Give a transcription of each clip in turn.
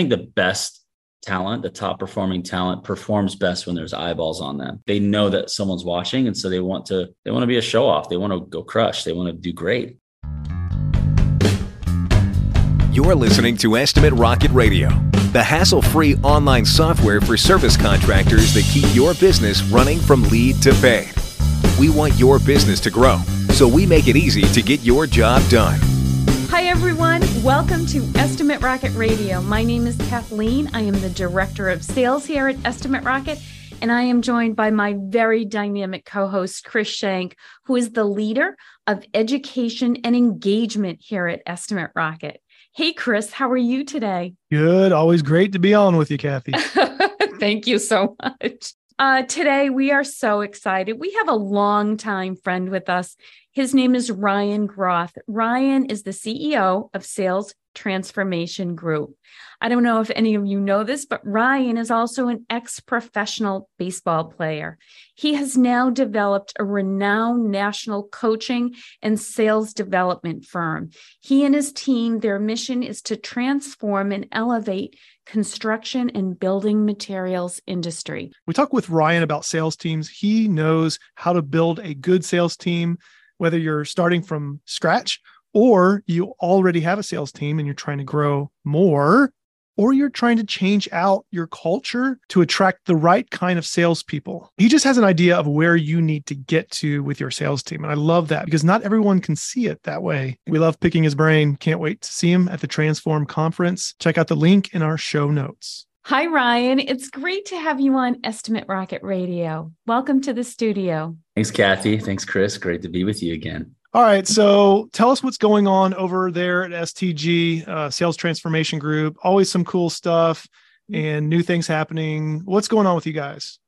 think the best talent, the top performing talent performs best when there's eyeballs on them. They know that someone's watching and so they want to they want to be a show off. They want to go crush. They want to do great. You're listening to Estimate Rocket Radio, the hassle-free online software for service contractors that keep your business running from lead to pay. We want your business to grow, so we make it easy to get your job done. Hi, everyone. Welcome to Estimate Rocket Radio. My name is Kathleen. I am the Director of Sales here at Estimate Rocket, and I am joined by my very dynamic co host, Chris Shank, who is the leader of education and engagement here at Estimate Rocket. Hey, Chris, how are you today? Good. Always great to be on with you, Kathy. Thank you so much. Uh, today, we are so excited. We have a longtime friend with us. His name is Ryan Groth. Ryan is the CEO of Sales Transformation Group. I don't know if any of you know this, but Ryan is also an ex professional baseball player. He has now developed a renowned national coaching and sales development firm. He and his team, their mission is to transform and elevate construction and building materials industry. We talk with Ryan about sales teams. He knows how to build a good sales team, whether you're starting from scratch or you already have a sales team and you're trying to grow more or you're trying to change out your culture to attract the right kind of salespeople. He just has an idea of where you need to get to with your sales team. And I love that because not everyone can see it that way. We love picking his brain. Can't wait to see him at the Transform conference. Check out the link in our show notes. Hi, Ryan. It's great to have you on Estimate Rocket Radio. Welcome to the studio. Thanks, Kathy. Thanks, Chris. Great to be with you again. All right. So tell us what's going on over there at STG, uh, Sales Transformation Group. Always some cool stuff and new things happening. What's going on with you guys?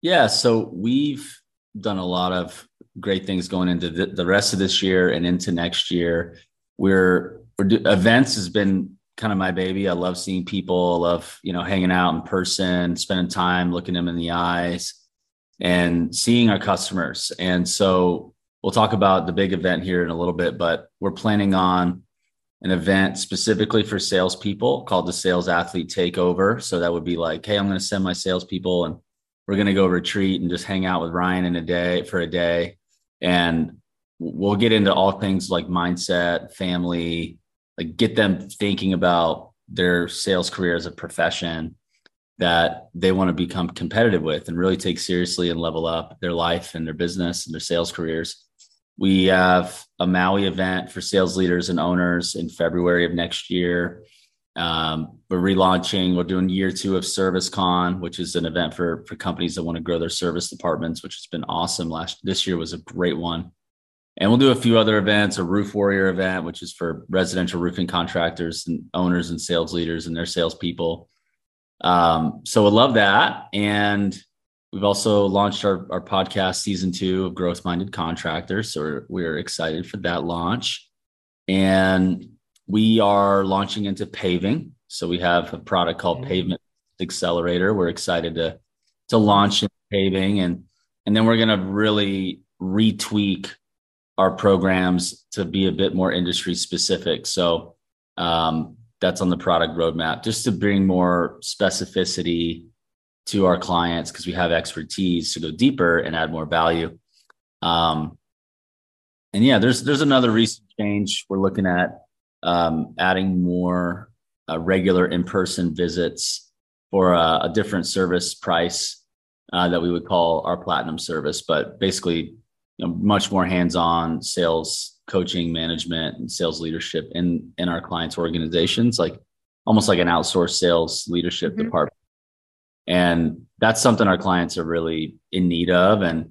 Yeah. So we've done a lot of great things going into the, the rest of this year and into next year. We're, we're do, events has been kind of my baby. I love seeing people. I love, you know, hanging out in person, spending time looking them in the eyes and seeing our customers. And so we'll talk about the big event here in a little bit, but we're planning on an event specifically for salespeople called the Sales Athlete Takeover. So that would be like, hey, I'm going to send my salespeople and we're going to go retreat and just hang out with Ryan in a day for a day. And we'll get into all things like mindset, family, like get them thinking about their sales career as a profession that they want to become competitive with and really take seriously and level up their life and their business and their sales careers. We have a Maui event for sales leaders and owners in February of next year. Um, we're relaunching. We're doing year two of Service Con, which is an event for for companies that want to grow their service departments, which has been awesome. Last this year was a great one, and we'll do a few other events. A Roof Warrior event, which is for residential roofing contractors and owners and sales leaders and their salespeople. Um, so I love that, and We've also launched our, our podcast season two of Growth Minded Contractors. So we're, we're excited for that launch. And we are launching into paving. So we have a product called mm-hmm. Pavement Accelerator. We're excited to to launch in paving and and then we're going to really retweak our programs to be a bit more industry specific. So um, that's on the product roadmap, just to bring more specificity to our clients because we have expertise to go deeper and add more value. Um, and yeah, there's there's another recent change we're looking at um, adding more uh, regular in-person visits for a, a different service price uh, that we would call our platinum service, but basically you know, much more hands-on sales coaching, management, and sales leadership in in our clients' organizations, like almost like an outsourced sales leadership mm-hmm. department. And that's something our clients are really in need of and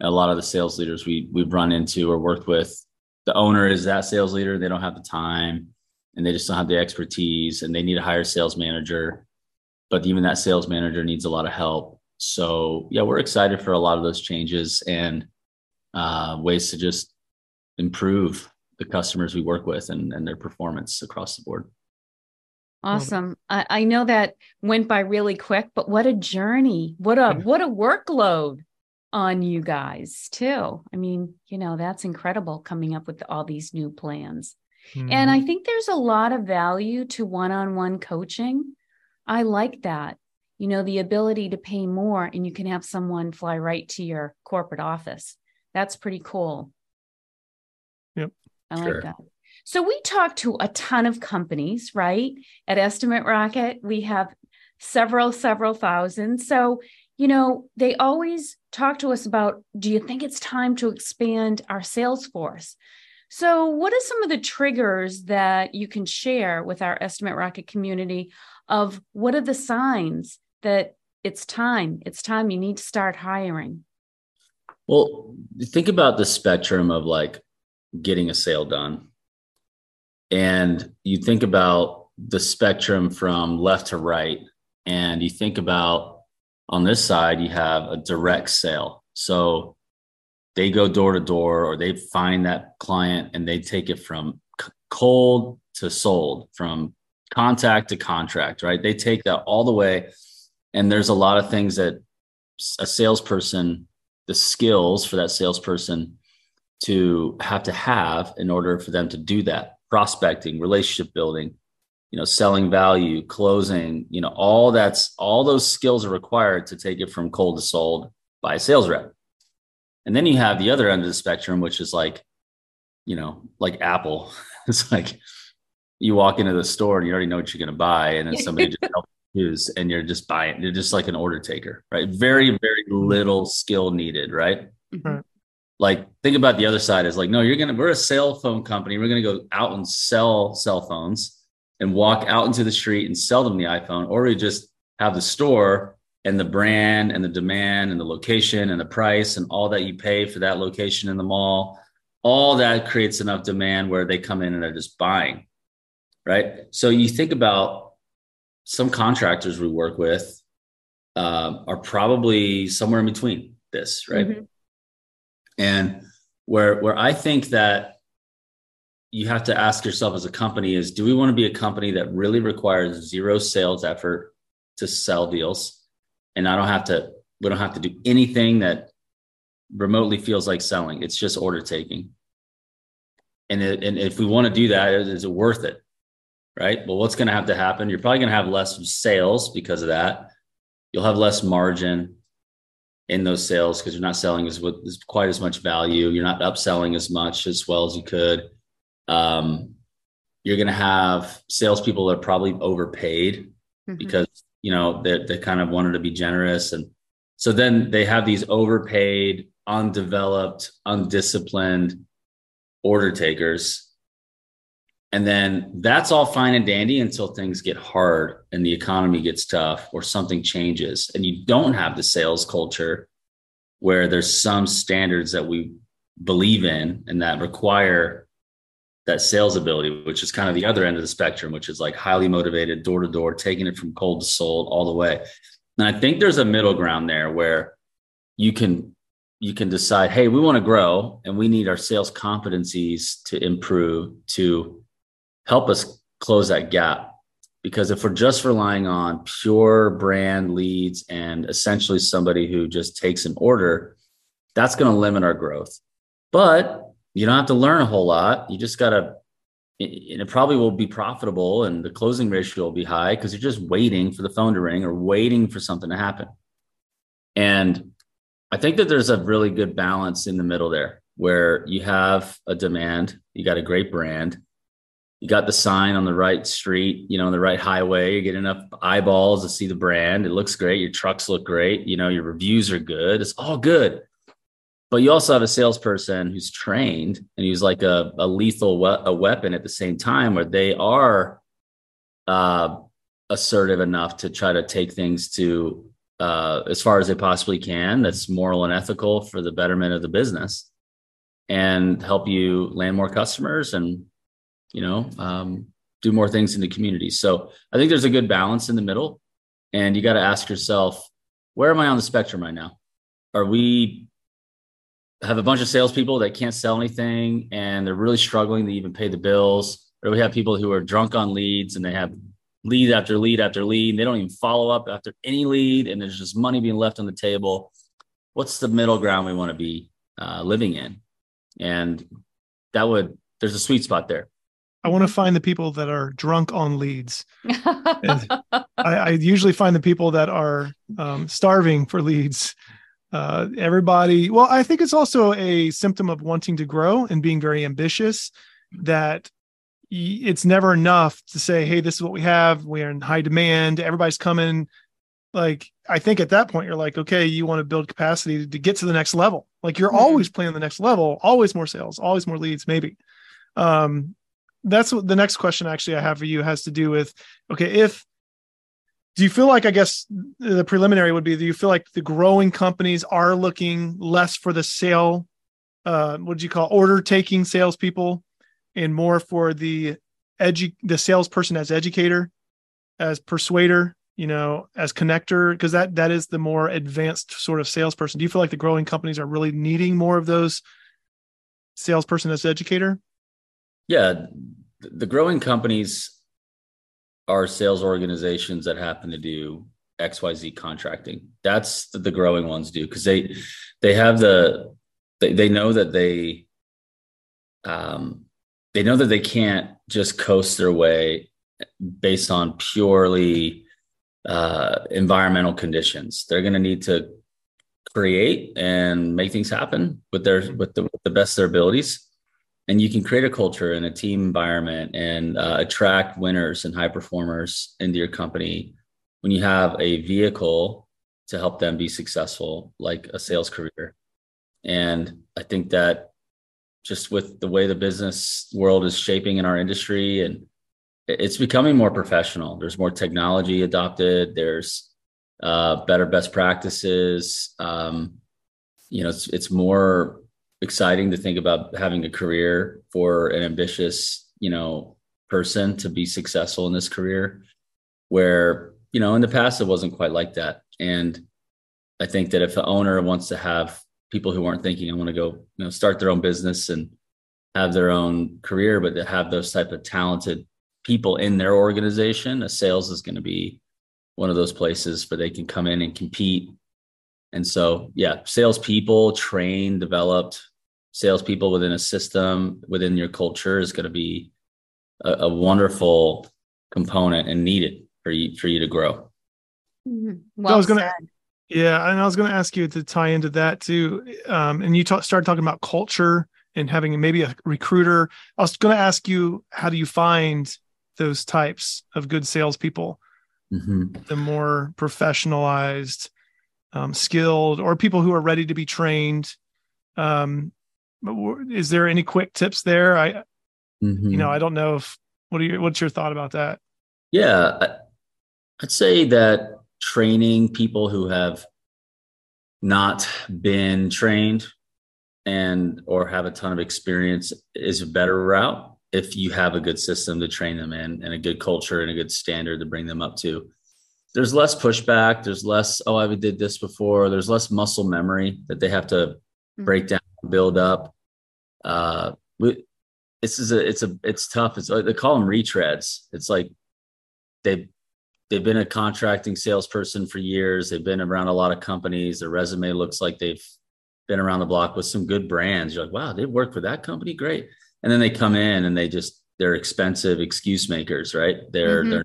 a lot of the sales leaders we we've run into or worked with the owner is that sales leader they don't have the time and they just don't have the expertise and they need to hire a sales manager. But even that sales manager needs a lot of help. So yeah we're excited for a lot of those changes and uh, ways to just improve the customers we work with and, and their performance across the board Awesome. I, I know that went by really quick, but what a journey. What a what a workload on you guys too. I mean, you know, that's incredible coming up with all these new plans. Mm-hmm. And I think there's a lot of value to one-on-one coaching I like that. You know, the ability to pay more and you can have someone fly right to your corporate office. That's pretty cool. Yep. I sure. like that. So we talk to a ton of companies, right? At Estimate Rocket, we have several, several thousand. So, you know, they always talk to us about do you think it's time to expand our sales force? So, what are some of the triggers that you can share with our Estimate Rocket community of what are the signs that it's time? It's time you need to start hiring. Well, think about the spectrum of like getting a sale done. And you think about the spectrum from left to right. And you think about on this side, you have a direct sale. So they go door to door or they find that client and they take it from cold to sold, from contact to contract, right? They take that all the way. And there's a lot of things that a salesperson, the skills for that salesperson to have to have in order for them to do that prospecting, relationship building, you know, selling value, closing, you know, all that's all those skills are required to take it from cold to sold by a sales rep. And then you have the other end of the spectrum, which is like, you know, like Apple. it's like you walk into the store and you already know what you're going to buy, and then somebody just helps you and you're just buying. You're just like an order taker, right? Very, very little skill needed, right? Mm-hmm. Like think about the other side is like, no, you're gonna. We're a cell phone company. We're gonna go out and sell cell phones and walk out into the street and sell them the iPhone, or we just have the store and the brand and the demand and the location and the price and all that you pay for that location in the mall. All that creates enough demand where they come in and they're just buying. Right. So you think about some contractors we work with uh, are probably somewhere in between this, right? Mm-hmm. And where where I think that you have to ask yourself as a company is do we want to be a company that really requires zero sales effort to sell deals and i don't have to we don't have to do anything that remotely feels like selling it's just order taking and, it, and if we want to do that is it worth it right? Well what's going to have to happen? You're probably going to have less sales because of that. You'll have less margin in those sales because you're not selling as with quite as much value. You're not upselling as much as well as you could. Um, you're going to have salespeople that are probably overpaid mm-hmm. because you know they they kind of wanted to be generous, and so then they have these overpaid, undeveloped, undisciplined order takers. And then that's all fine and dandy until things get hard and the economy gets tough or something changes and you don't have the sales culture where there's some standards that we believe in and that require that sales ability, which is kind of the other end of the spectrum, which is like highly motivated, door to door, taking it from cold to sold all the way. And I think there's a middle ground there where you can you can decide, hey, we want to grow and we need our sales competencies to improve to help us close that gap. Because if we're just relying on pure brand leads and essentially somebody who just takes an order, that's going to limit our growth. But you don't have to learn a whole lot. You just got to, and it probably will be profitable and the closing ratio will be high because you're just waiting for the phone to ring or waiting for something to happen. And I think that there's a really good balance in the middle there where you have a demand, you got a great brand, you got the sign on the right street, you know, on the right highway, you get enough eyeballs to see the brand. It looks great. Your trucks look great. You know, your reviews are good. It's all good but you also have a salesperson who's trained and he's like a, a lethal we- a weapon at the same time where they are uh, assertive enough to try to take things to uh, as far as they possibly can that's moral and ethical for the betterment of the business and help you land more customers and you know um, do more things in the community so i think there's a good balance in the middle and you got to ask yourself where am i on the spectrum right now are we have a bunch of salespeople that can't sell anything and they're really struggling to even pay the bills. Or do we have people who are drunk on leads and they have lead after lead after lead. And they don't even follow up after any lead, and there's just money being left on the table. What's the middle ground we want to be uh, living in? And that would there's a sweet spot there. I want to mm-hmm. find the people that are drunk on leads. I, I, usually find the people that are um, starving for leads. Uh, everybody, well, I think it's also a symptom of wanting to grow and being very ambitious. That it's never enough to say, "Hey, this is what we have. We're in high demand. Everybody's coming." Like, I think at that point, you're like, okay, you want to build capacity to get to the next level. Like, you're mm-hmm. always playing the next level, always more sales, always more leads, maybe. Um, that's what the next question actually I have for you has to do with okay, if do you feel like I guess the preliminary would be do you feel like the growing companies are looking less for the sale uh what do you call order taking salespeople and more for the edu the salesperson as educator, as persuader, you know, as connector, because that that is the more advanced sort of salesperson. Do you feel like the growing companies are really needing more of those salesperson as educator? Yeah, the growing companies are sales organizations that happen to do XYZ contracting. That's the growing ones do because they they have the they, they know that they um they know that they can't just coast their way based on purely uh, environmental conditions. They're going to need to create and make things happen with their with the, with the best of their abilities and you can create a culture and a team environment and uh, attract winners and high performers into your company when you have a vehicle to help them be successful like a sales career. And i think that just with the way the business world is shaping in our industry and it's becoming more professional. There's more technology adopted. There's uh, better best practices. Um, you know it's, it's more exciting to think about having a career for an ambitious, you know, person to be successful in this career where, you know, in the past it wasn't quite like that. And I think that if the owner wants to have people who aren't thinking I want to go, you know, start their own business and have their own career, but to have those type of talented people in their organization, a sales is going to be one of those places where they can come in and compete. And so, yeah, salespeople trained, developed, salespeople within a system within your culture is going to be a, a, wonderful component and needed for you for you to grow. Mm-hmm. Well I was going to, yeah, and I was going to ask you to tie into that too. Um, and you ta- started talking about culture and having maybe a recruiter. I was going to ask you, how do you find those types of good salespeople? Mm-hmm. The more professionalized, um, skilled, or people who are ready to be trained. Um, is there any quick tips there? I, mm-hmm. you know, I don't know if what are your what's your thought about that? Yeah, I'd say that training people who have not been trained and or have a ton of experience is a better route if you have a good system to train them in and a good culture and a good standard to bring them up to there's less pushback there's less oh i did this before there's less muscle memory that they have to mm-hmm. break down build up. Uh, we, this is a it's a it's tough. It's they call them retreads. It's like they they've been a contracting salesperson for years. They've been around a lot of companies. Their resume looks like they've been around the block with some good brands. You're like, wow, they've worked for that company, great. And then they come in and they just they're expensive excuse makers, right? They're mm-hmm. they're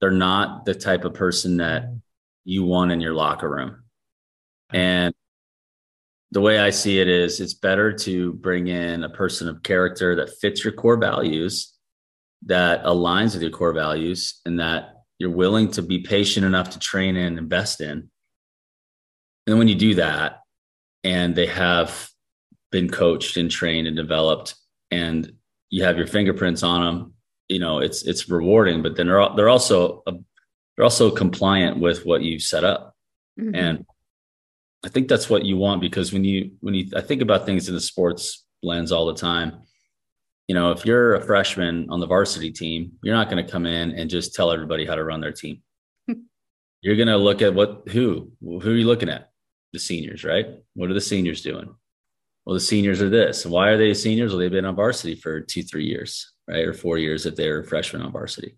they're not the type of person that you want in your locker room. And the way I see it is it's better to bring in a person of character that fits your core values, that aligns with your core values, and that you're willing to be patient enough to train and invest in. And when you do that, and they have been coached and trained and developed, and you have your fingerprints on them, you know it's it's rewarding. But then they're they're also they're also compliant with what you set up, mm-hmm. and I think that's what you want because when you when you I think about things in the sports lens all the time, you know, if you're a freshman on the varsity team, you're not going to come in and just tell everybody how to run their team. Hmm. you're going to look at what who who are you looking at? The seniors, right? What are the seniors doing? Well, the seniors are this. Why are they seniors? Well, they've been on varsity for two, three years, right, or four years if they're freshmen on varsity.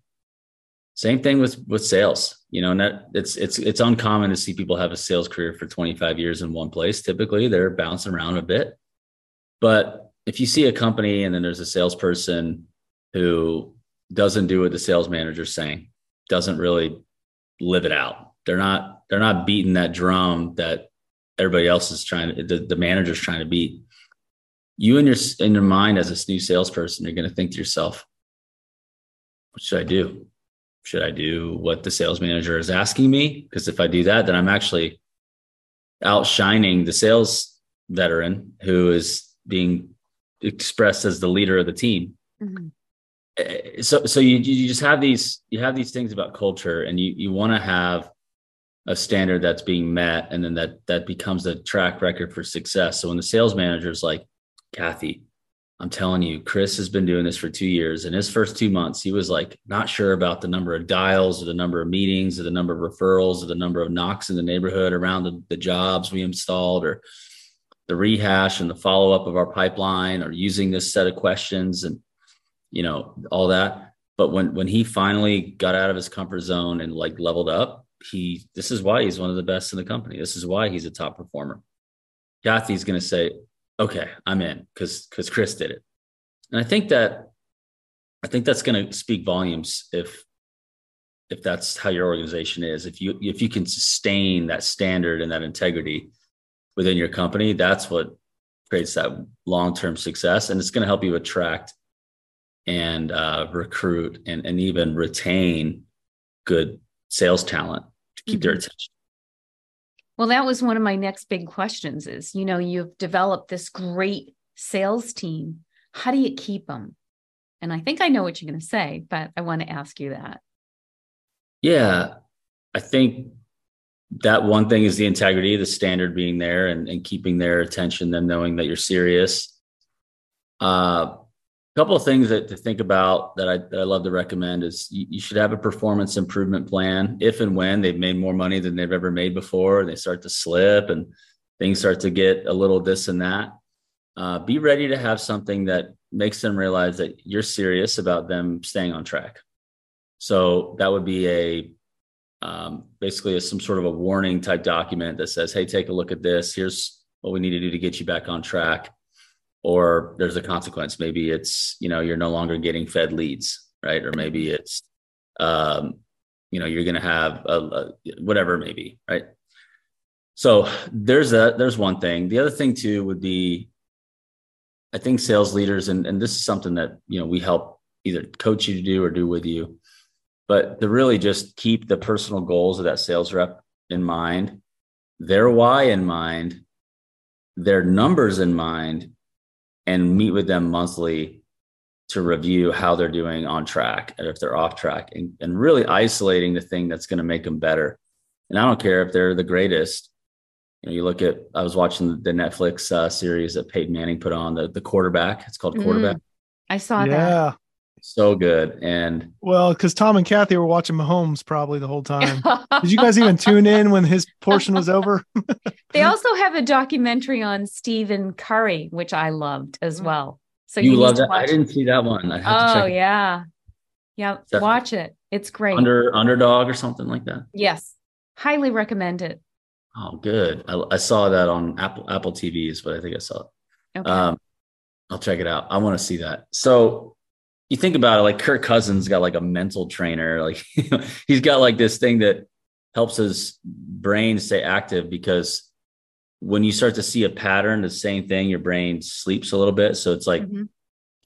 Same thing with with sales. You know, net, it's it's it's uncommon to see people have a sales career for 25 years in one place. Typically, they're bouncing around a bit. But if you see a company and then there's a salesperson who doesn't do what the sales manager's saying, doesn't really live it out. They're not they're not beating that drum that everybody else is trying the, the manager's trying to beat. You in your in your mind as a new salesperson, you're going to think to yourself, what should I do? Should I do what the sales manager is asking me? Because if I do that, then I'm actually outshining the sales veteran who is being expressed as the leader of the team. Mm-hmm. Eh, so, so you you just have these you have these things about culture, and you you want to have a standard that's being met, and then that that becomes a track record for success. So when the sales manager is like, Kathy, I'm telling you, Chris has been doing this for two years. In his first two months, he was like not sure about the number of dials or the number of meetings or the number of referrals or the number of knocks in the neighborhood around the, the jobs we installed or the rehash and the follow up of our pipeline or using this set of questions and, you know, all that. But when, when he finally got out of his comfort zone and like leveled up, he, this is why he's one of the best in the company. This is why he's a top performer. Kathy's going to say, okay, I'm in because because Chris did it. And I think that I think that's going to speak volumes if if that's how your organization is. If you if you can sustain that standard and that integrity within your company, that's what creates that long term success, and it's going to help you attract and uh, recruit and and even retain good sales talent to keep mm-hmm. their attention. Well, that was one of my next big questions is, you know, you've developed this great sales team. How do you keep them? And I think I know what you're going to say, but I want to ask you that. Yeah. I think that one thing is the integrity, the standard being there and, and keeping their attention, them knowing that you're serious. Uh, a couple of things that to think about that I, that I love to recommend is you, you, should have a performance improvement plan. If and when they've made more money than they've ever made before and they start to slip and things start to get a little this and that uh, be ready to have something that makes them realize that you're serious about them staying on track. So that would be a um, basically a, some sort of a warning type document that says hey take a look at this. Here's what we need to do to get you back on track or there's a consequence. Maybe it's, you know, you're no longer getting fed leads, right? Or maybe it's, um, you know, you're going to have a, a, whatever maybe, right? So there's that. There's one thing. The other thing too would be, I think sales leaders, and, and this is something that, you know, we help either coach you to do or do with you, but to really just keep the personal goals of that sales rep in mind, their why in mind, their numbers in mind, and meet with them monthly to review how they're doing on track and if they're off track and, and really isolating the thing that's going to make them better. And I don't care if they're the greatest. You know, you look at, I was watching the Netflix uh, series that Peyton Manning put on the, the quarterback. It's called quarterback. Mm, I saw yeah. that. So good. And well, because Tom and Kathy were watching Mahomes probably the whole time. Did you guys even tune in when his portion was over? they also have a documentary on Stephen Curry, which I loved as mm. well. So you, you love that? I didn't see that one. oh yeah, yeah. Definitely. Watch it. It's great. Under underdog or something like that. Yes, highly recommend it. Oh, good. I, I saw that on Apple Apple TVs, but I think I saw it. Okay. Um, I'll check it out. I want to see that. So you think about it, like Kirk Cousins got like a mental trainer. Like he's got like this thing that helps his brain stay active because when you start to see a pattern, the same thing, your brain sleeps a little bit. So it's like mm-hmm.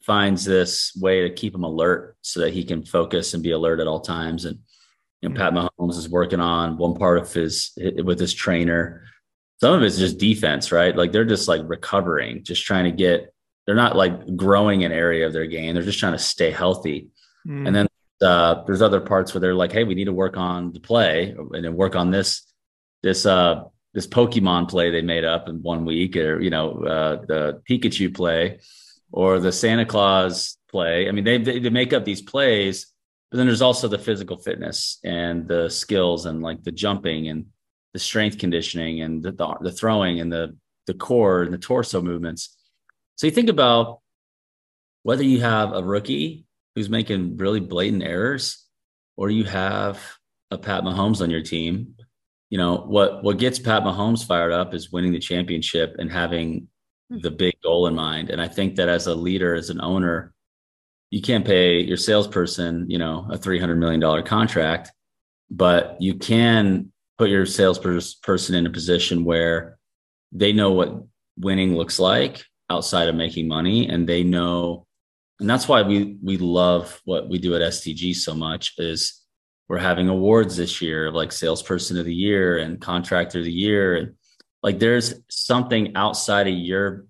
finds this way to keep him alert so that he can focus and be alert at all times. And you know, Pat Mahomes is working on one part of his with his trainer. Some of it's just defense, right? Like they're just like recovering, just trying to get they're not like growing an area of their game. They're just trying to stay healthy. Mm. And then uh, there's other parts where they're like, hey, we need to work on the play and then work on this this uh this Pokemon play they made up in one week, or you know uh, the Pikachu play, or the Santa Claus play. I mean, they they make up these plays, but then there's also the physical fitness and the skills and like the jumping and the strength conditioning and the the, the throwing and the the core and the torso movements so you think about whether you have a rookie who's making really blatant errors, or you have a Pat Mahomes on your team. You know what? What gets Pat Mahomes fired up is winning the championship and having hmm. the big goal in mind. And I think that as a leader, as an owner, you can't pay your salesperson, you know, a $300 million contract, but you can put your salesperson in a position where they know what winning looks like outside of making money and they know and that's why we we love what we do at STG so much is we're having awards this year like salesperson of the year and contractor of the year. And like there's something outside of your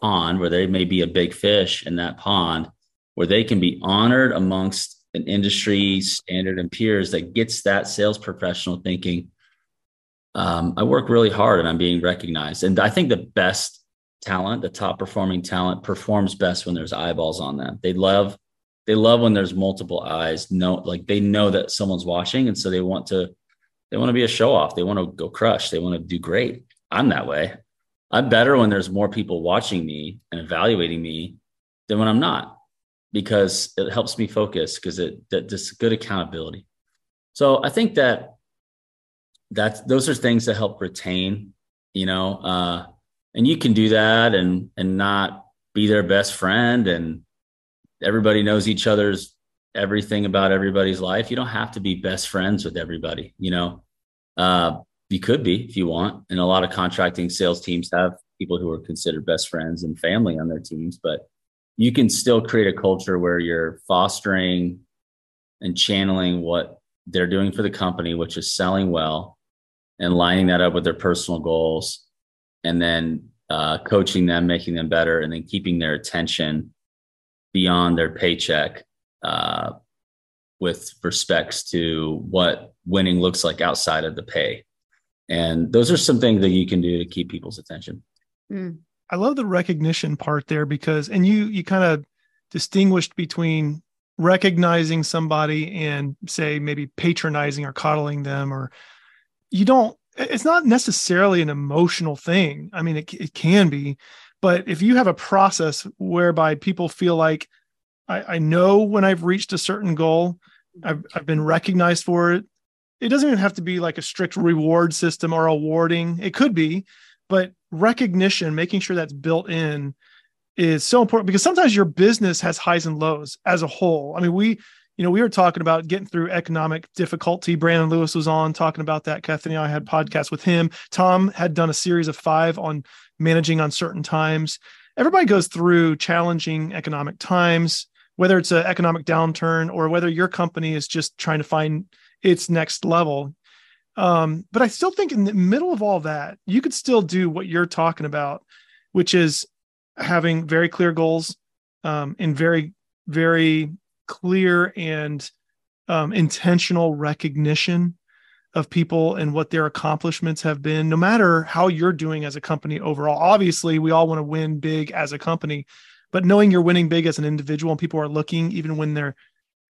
pond where they may be a big fish in that pond where they can be honored amongst an industry standard and peers that gets that sales professional thinking um, i work really hard and i'm being recognized. And i think the best talent the top performing talent performs best when there's eyeballs on them. They love they love when there's multiple eyes know like they know that someone's watching and so they want to they want to be a show off they want to go crush. They want to do great. I'm that way. I'm better when there's more people watching me and evaluating me than when i'm not because it helps me focus because it that just good accountability. So i think that that's those are things that help retain you know uh and you can do that and and not be their best friend and everybody knows each other's everything about everybody's life. You don't have to be best friends with everybody, you know. Uh, you could be if you want. And a lot of contracting sales teams have people who are considered best friends and family on their teams, but you can still create a culture where you're fostering and channeling what they're doing for the company, which is selling well and lining that up with their personal goals and then uh, coaching them, making them better, and then keeping their attention beyond their paycheck uh, with respects to what winning looks like outside of the pay. And those are some things that you can do to keep people's attention. Mm. I love the recognition part there because, and you you kind of distinguished between recognizing somebody and say maybe patronizing or coddling them, or you don't. It's not necessarily an emotional thing. I mean, it it can be, but if you have a process whereby people feel like I, I know when I've reached a certain goal, I've, I've been recognized for it. It doesn't even have to be like a strict reward system or awarding. It could be, but recognition, making sure that's built in is so important because sometimes your business has highs and lows as a whole. I mean, we, you know, we were talking about getting through economic difficulty. Brandon Lewis was on talking about that. Kathy and I had podcasts with him. Tom had done a series of five on managing uncertain times. Everybody goes through challenging economic times, whether it's an economic downturn or whether your company is just trying to find its next level. Um, but I still think in the middle of all that, you could still do what you're talking about, which is having very clear goals um, and very, very clear and um, intentional recognition of people and what their accomplishments have been, no matter how you're doing as a company overall. Obviously, we all want to win big as a company, but knowing you're winning big as an individual and people are looking, even when they're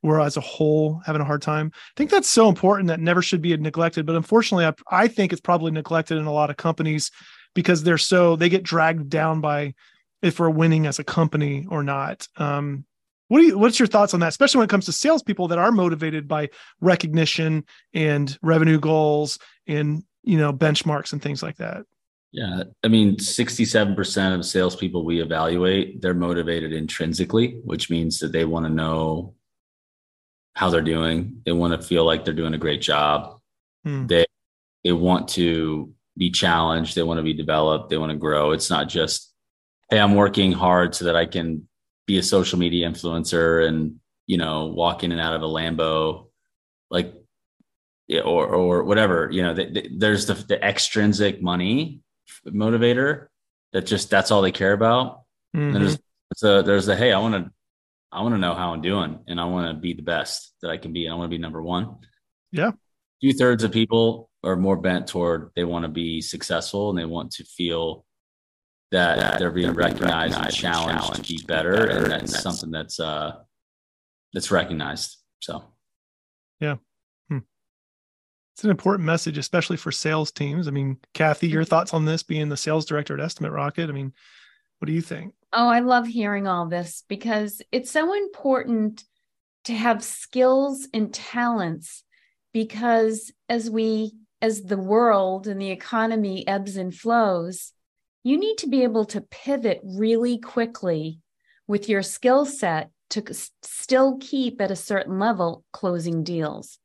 we're as a whole having a hard time. I think that's so important that never should be neglected. But unfortunately, I, I think it's probably neglected in a lot of companies because they're so they get dragged down by if we're winning as a company or not. Um, what do you, what's your thoughts on that, especially when it comes to salespeople that are motivated by recognition and revenue goals and you know benchmarks and things like that? Yeah, I mean, sixty-seven percent of salespeople we evaluate, they're motivated intrinsically, which means that they want to know how they're doing. They want to feel like they're doing a great job. Hmm. They they want to be challenged. They want to be developed. They want to grow. It's not just, hey, I'm working hard so that I can be a social media influencer and you know walk in and out of a Lambo, like or or whatever. You know, the, the, there's the, the extrinsic money motivator that just that's all they care about. Mm-hmm. And there's so there's the hey, I want to I want to know how I'm doing and I want to be the best that I can be. And I want to be number one. Yeah. Two thirds of people are more bent toward they want to be successful and they want to feel that, that they're being recognized, recognized and challenged, challenged to be better, better and, that's and that's something that's uh that's recognized so. Yeah. Hmm. it's an important message especially for sales teams. I mean kathy your thoughts on this being the sales director at estimate rocket? I mean what do you think? Oh i love hearing all this because it's so important to have skills and talents because as we as the world and the economy ebbs and flows you need to be able to pivot really quickly with your skill set to still keep at a certain level closing deals.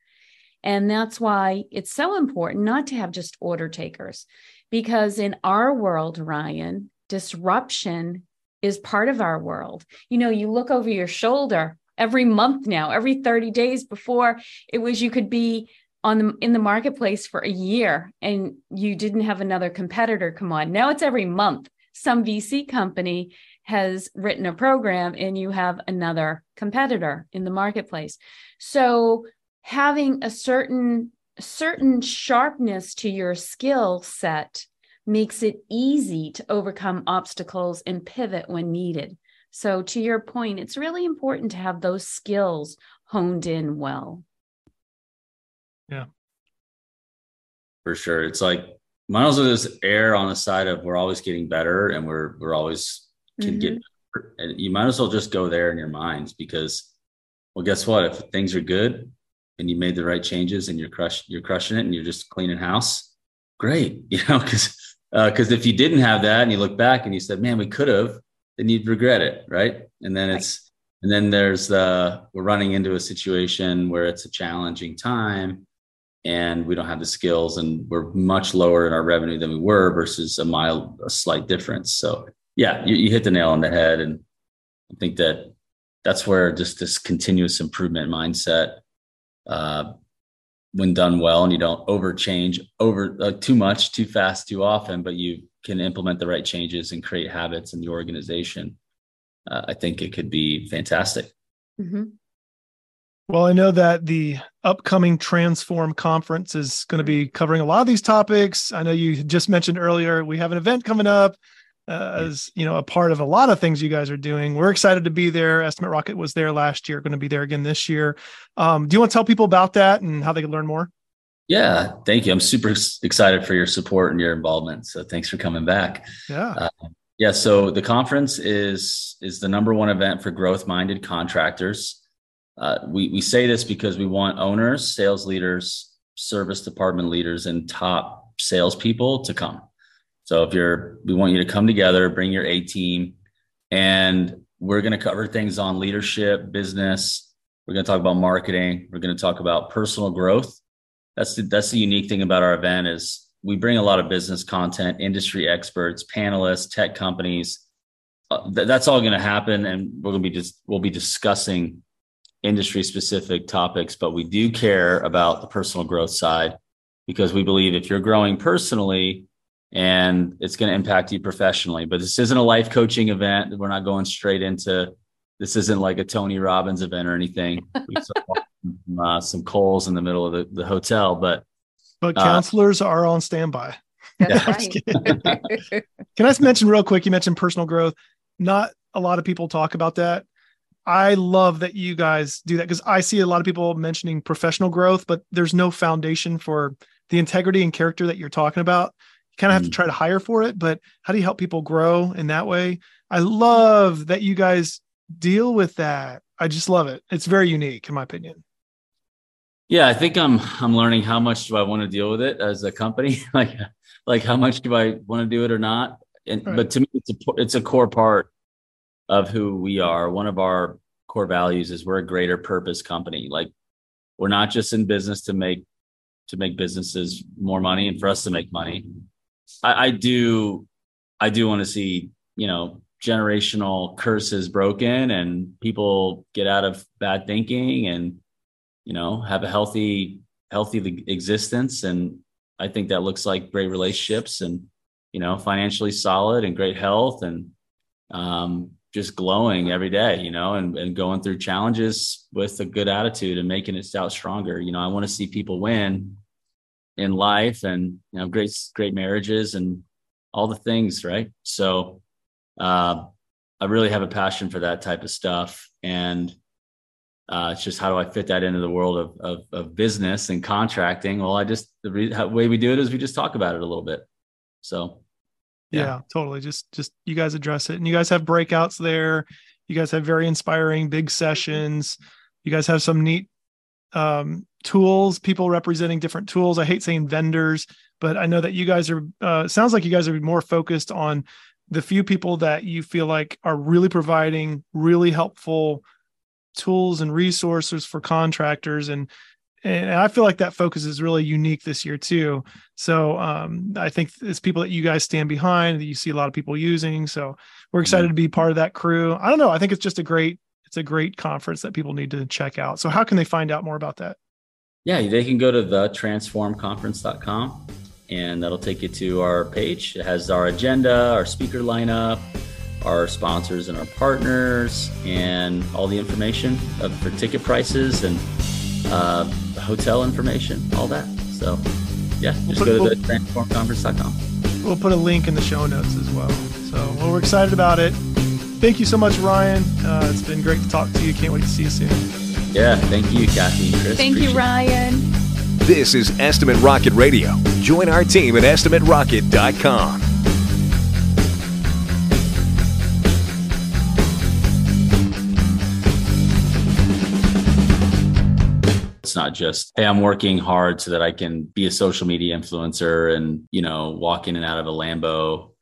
And that's why it's so important not to have just order takers, because in our world, Ryan, disruption is part of our world. You know, you look over your shoulder every month now, every 30 days before it was you could be on the in the marketplace for a year and you didn't have another competitor come on. Now it's every month. Some VC company has written a program and you have another competitor in the marketplace. So having a certain certain sharpness to your skill set makes it easy to overcome obstacles and pivot when needed. So to your point, it's really important to have those skills honed in well. Yeah. For sure. It's like might as well just err on the side of we're always getting better and we're we're always can mm-hmm. get and you might as well just go there in your minds because well guess what if things are good and you made the right changes and you're crush you're crushing it and you're just cleaning house great you know because because uh, if you didn't have that and you look back and you said man we could have then you'd regret it right and then it's and then there's the we're running into a situation where it's a challenging time and we don't have the skills and we're much lower in our revenue than we were versus a mild a slight difference so yeah, you, you hit the nail on the head. And I think that that's where just this continuous improvement mindset, uh, when done well and you don't over change over uh, too much, too fast, too often, but you can implement the right changes and create habits in the organization. Uh, I think it could be fantastic. Mm-hmm. Well, I know that the upcoming Transform conference is going to be covering a lot of these topics. I know you just mentioned earlier we have an event coming up uh, as you know a part of a lot of things you guys are doing. We're excited to be there. Estimate rocket was there last year going to be there again this year. Um, do you want to tell people about that and how they can learn more? Yeah thank you. I'm super excited for your support and your involvement so thanks for coming back. Yeah. Uh, yeah so the conference is is the number one event for growth minded contractors uh, we, we say this because we want owners sales leaders service department leaders and top salespeople to come so if you're, we want you to come together, bring your A team, and we're going to cover things on leadership, business. We're going to talk about marketing. We're going to talk about personal growth. That's the, that's the unique thing about our event is we bring a lot of business content, industry experts, panelists, tech companies. Uh, th- that's all going to happen, and we're going to be just we'll be discussing industry specific topics. But we do care about the personal growth side because we believe if you're growing personally, and it's going to impact you professionally. But this isn't a life coaching event. We're not going straight into this isn't like a Tony Robbins event or anything. some, uh, some coals in the middle of the, the hotel, but but uh, counselors uh, are on standby. That's right. Can I just mention real quick? You mentioned personal growth. Not a lot of people talk about that. I love that you guys do that because I see a lot of people mentioning professional growth, but there's no foundation for the integrity and character that you're talking about You kind of have to mm. try to hire for it, but how do you help people grow in that way? I love that you guys deal with that. I just love it. It's very unique in my opinion. Yeah, I think I'm I'm learning how much do I want to deal with it as a company, like like how much do I want to do it or not. And right. but to me, it's a it's a core part of who we are. One of our core values is we're a greater purpose company. Like we're not just in business to make to make businesses more money and for us to make money. I, I do I do want to see, you know, generational curses broken and people get out of bad thinking and you know have a healthy healthy existence and i think that looks like great relationships and you know financially solid and great health and um, just glowing every day you know and, and going through challenges with a good attitude and making it out stronger. You know i want to see people win in life and you know great great marriages and all the things right? So uh, i really have a passion for that type of stuff. And uh, it's just how do i fit that into the world of, of, of business and contracting? Well i just the re- way we do it is we just talk about it a little bit. So yeah. yeah totally. Just just you guys address it. And you guys have breakouts there. You guys have very inspiring big sessions. You guys have some neat um, tools, people representing different tools. I hate saying vendors, but I know that you guys are, uh, sounds like you guys are more focused on the few people that you feel like are really providing really helpful tools and resources for contractors. And and I feel like that focus is really unique this year too. So um, I think it's people that you guys stand behind that you see a lot of people using. So we're excited mm-hmm. to be part of that crew. I don't know. I think it's just a great it's a great conference that people need to check out. So how can they find out more about that? Yeah, they can go to the transformconference.com and that'll take you to our page. It has our agenda, our speaker lineup, our sponsors and our partners, and all the information for ticket prices and uh, hotel information, all that. So, yeah, just we'll put, go to the transformconference.com. We'll put a link in the show notes as well. So, well, we're excited about it. Thank you so much, Ryan. Uh, it's been great to talk to you. Can't wait to see you soon. Yeah, thank you, Kathy and Chris. Thank Appreciate you, Ryan. This is Estimate Rocket Radio. Join our team at estimaterocket.com. Not just, hey, I'm working hard so that I can be a social media influencer and, you know, walk in and out of a Lambo